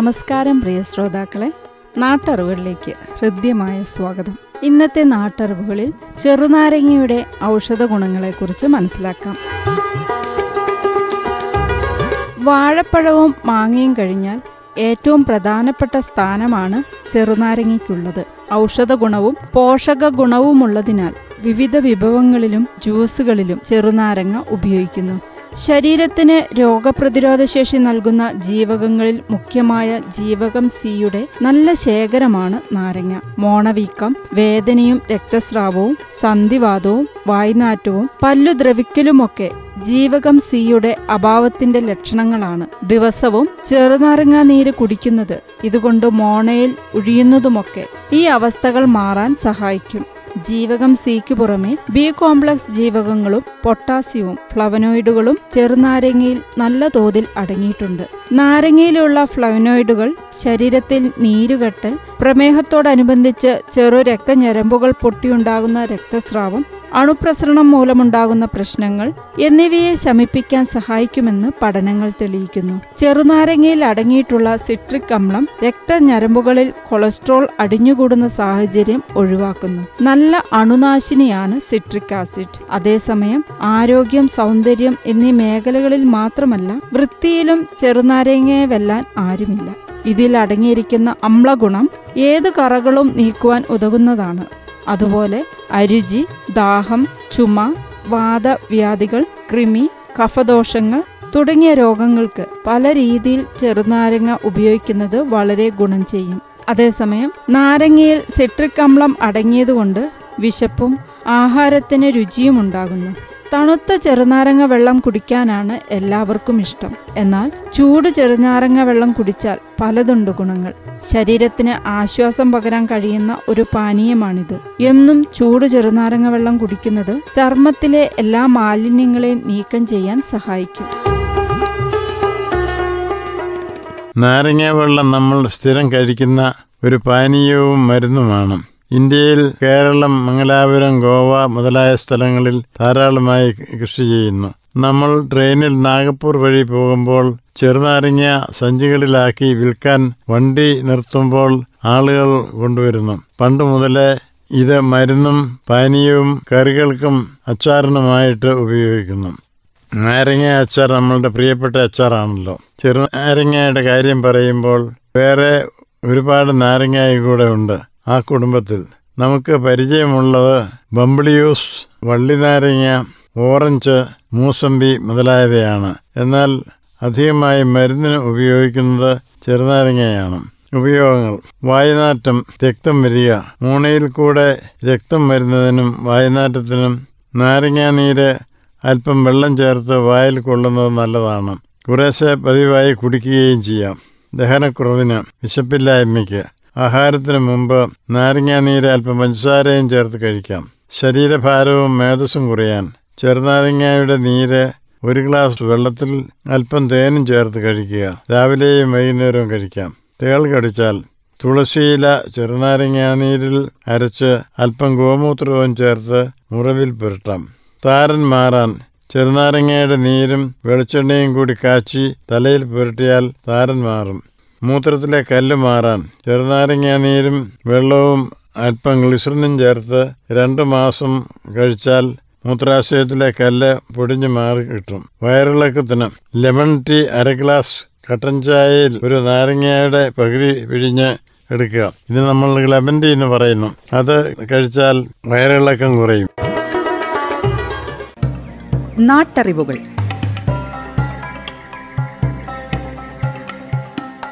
നമസ്കാരം പ്രിയ ശ്രോതാക്കളെ. നാട്ടറിവുകളിലേക്ക് ഹൃദ്യമായ സ്വാഗതം. ഇന്നത്തെ നാട്ടറിവുകളിൽ ചെറുനാരങ്ങയുടെ ഔഷധ ഗുണങ്ങളെക്കുറിച്ച് മനസ്സിലാക്കാം. വാഴപ്പഴവും മാങ്ങയും കഴിഞ്ഞാൽ ഏറ്റവും പ്രധാനപ്പെട്ട സ്ഥാനമാണ് ചെറുനാരങ്ങയ്ക്കുള്ളത്. ഔഷധ ഗുണവും പോഷക ഗുണവുമുള്ളതിനാൽ വിവിധ വിഭവങ്ങളിലും ജ്യൂസുകളിലും ചെറുനാരങ്ങ ഉപയോഗിക്കുന്നു. ശരീരത്തിന് രോഗപ്രതിരോധ ശേഷി നൽകുന്ന ജീവകങ്ങളിൽ മുഖ്യമായ ജീവകം സിയുടെ നല്ല ശേഖരമാണ് നാരങ്ങ. മോണവീക്കം വേദനയും രക്തസ്രാവവും സന്ധിവാദവും വായ്നാറ്റവും പല്ലു ദ്രവിക്കലുമൊക്കെ ജീവകം സിയുടെ അഭാവത്തിന്റെ ലക്ഷണങ്ങളാണ്. ദിവസവും ചെറുനാരങ്ങ നീര് കുടിക്കുന്നത് ഇതുകൊണ്ട് മോണയിൽ ഒഴിയുന്നതുമൊക്കെ ഈ അവസ്ഥകൾ മാറാൻ സഹായിക്കും. ജീവകം സിക്ക് പുറമെ ബി കോംപ്ലക്സ് ജീവകങ്ങളും പൊട്ടാസ്യവും ഫ്ലവനോയിഡുകളും ചെറുനാരങ്ങയിൽ നല്ല തോതിൽ അടങ്ങിയിട്ടുണ്ട്. നാരങ്ങയിലുള്ള ഫ്ലവനോയിഡുകൾ ശരീരത്തിൽ നീരുകെട്ടൽ പ്രമേഹത്തോടനുബന്ധിച്ച് ചെറു രക്തഞരമ്പുകൾ പൊട്ടിയുണ്ടാകുന്ന രക്തസ്രാവം അണുപ്രസരണം മൂലമുണ്ടാകുന്ന പ്രശ്നങ്ങൾ എന്നിവയെ ശമിപ്പിക്കാൻ സഹായിക്കുമെന്ന് പഠനങ്ങൾ തെളിയിക്കുന്നു. ചെറുനാരങ്ങയിൽ അടങ്ങിയിട്ടുള്ള സിട്രിക് അമ്ലം രക്തഞരമ്പുകളിൽ കൊളസ്ട്രോൾ അടിഞ്ഞുകൂടുന്ന സാഹചര്യം ഒഴിവാക്കുന്നു. നല്ല അണുനാശിനിയാണ് സിട്രിക് ആസിഡ്. അതേസമയം ആരോഗ്യം സൗന്ദര്യം എന്നീ മേഖലകളിൽ മാത്രമല്ല വൃത്തിയിലും ചെറുനാരങ്ങയെ വെല്ലാൻ ആരുമില്ല. ഇതിൽ അടങ്ങിയിരിക്കുന്ന അമ്ലഗുണം ഏത് കറകളും നീക്കുവാൻ ഉതകുന്നതാണ്. അതുപോലെ അരുചി ദാഹം ചുമ വാദവ്യാധികൾ കൃമി കഫദോഷങ്ങൾ തുടങ്ങിയ രോഗങ്ങൾക്ക് പല രീതിയിൽ ചെറുനാരങ്ങ ഉപയോഗിക്കുന്നത് വളരെ ഗുണം ചെയ്യും. അതേസമയം നാരങ്ങയിൽ സിട്രിക് അമ്ലം അടങ്ങിയതുകൊണ്ട് വിശപ്പും ആഹാരത്തിന് രുചിയും ഉണ്ടാകുന്നു. തണുത്ത ചെറുനാരങ്ങ വെള്ളം കുടിക്കാനാണ് എല്ലാവർക്കും ഇഷ്ടം. എന്നാൽ ചൂട് ചെറുനാരങ്ങ വെള്ളം കുടിച്ചാൽ പലതുണ്ട് ഗുണങ്ങൾ. ശരീരത്തിന് ആശ്വാസം പകരാൻ കഴിയുന്ന ഒരു പാനീയമാണിത്. എന്നും ചൂട് ചെറുനാരങ്ങ വെള്ളം കുടിക്കുന്നത് ചർമ്മത്തിലെ എല്ലാ മാലിന്യങ്ങളെയും നീക്കം ചെയ്യാൻ സഹായിക്കും. നാരങ്ങ വെള്ളം നമ്മൾ സ്ഥിരം കഴിക്കുന്ന ഒരു പാനീയവും മരുന്നുമാണ്. ഇന്ത്യയിൽ കേരളം മംഗലാപുരം ഗോവ മുതലായ സ്ഥലങ്ങളിൽ ധാരാളമായി കൃഷി ചെയ്യുന്നു. നമ്മൾ ട്രെയിനിൽ നാഗപ്പൂർ വഴി പോകുമ്പോൾ ചെറുനാരങ്ങ സഞ്ചികളിലാക്കി വിൽക്കാൻ വണ്ടി നിർത്തുമ്പോൾ ആളുകൾ കൊണ്ടുവരുന്നു. പണ്ട് മുതലേ ഇത് മരുന്നും പാനീയവും കറികൾക്കും അച്ചാറിനുമായിട്ട് ഉപയോഗിക്കുന്നു. നാരങ്ങ അച്ചാർ നമ്മളുടെ പ്രിയപ്പെട്ട അച്ചാറാണല്ലോ. ചെറുനാരങ്ങയുടെ കാര്യം പറയുമ്പോൾ വേറെ ഒരുപാട് നാരങ്ങായി കൂടെ ഉണ്ട്. ആ കുടുംബത്തിൽ നമുക്ക് പരിചയമുള്ളത് ബമ്പിളിയൂസ് വള്ളിനാരങ്ങ ഓറഞ്ച് മൂസമ്പി മുതലായവയാണ്. എന്നാൽ അധികമായി മരുന്നിന് ഉപയോഗിക്കുന്നത് ചെറുനാരങ്ങയാണ്. ഉപയോഗങ്ങൾ. വായുനാറ്റം രക്തം വരിക. മൂണയിൽ കൂടെ രക്തം വരുന്നതിനും വായുനാറ്റത്തിനും നാരങ്ങാനീര് അല്പം വെള്ളം ചേർത്ത് വായിൽ കൊള്ളുന്നത് നല്ലതാണ്. കുറേശ്ശെ പതിവായി കുടിക്കുകയും ചെയ്യാം. ദഹനക്കുറവിന് വിശപ്പില്ലായ്മയ്ക്ക്. ആഹാരത്തിന് മുമ്പ് നാരങ്ങാനീര് അല്പം പഞ്ചസാരയും ചേർത്ത് കഴിക്കാം. ശരീരഭാരവും മേധസ്സും കുറയാൻ ചെറുനാരങ്ങയുടെ നീര് ഒരു ഗ്ലാസ് വെള്ളത്തിൽ അല്പം തേനും ചേർത്ത് കഴിക്കുക. രാവിലെയും വൈകുന്നേരവും കഴിക്കാം. തേൾ കടിച്ചാൽ തുളസിയില ചെറുനാരങ്ങാനീരിൽ അരച്ച് അല്പം ഗോമൂത്രവും ചേർത്ത് മുറിവിൽ പുരട്ടാം. താരൻ മാറാൻ ചെറുനാരങ്ങയുടെ നീരും വെളിച്ചെണ്ണയും കൂടി കാച്ചി തലയിൽ പുരട്ടിയാൽ താരൻ മാറും. മൂത്രത്തിലെ കല്ല് മാറാൻ ചെറുനാരങ്ങ നീരും വെള്ളവും അല്പം ഗ്ലിസറിനും ചേർത്ത് രണ്ട് മാസം കഴിച്ചാൽ മൂത്രാശയത്തിലെ കല്ല് പൊടിഞ്ഞു മാറി കിട്ടും. വയറിളക്കത്തിന് ലെമൺ ടീ അര ഗ്ലാസ് കട്ടൻ ചായയിൽ ഒരു നാരങ്ങയുടെ പകുതി പിഴിഞ്ഞ് എടുക്കുക. ഇത് നമ്മൾ ലെമൺ ടീ എന്ന് പറയുന്നു. അത് കഴിച്ചാൽ വയറിളക്കം കുറയും. നാട്ടറിവുകൾ.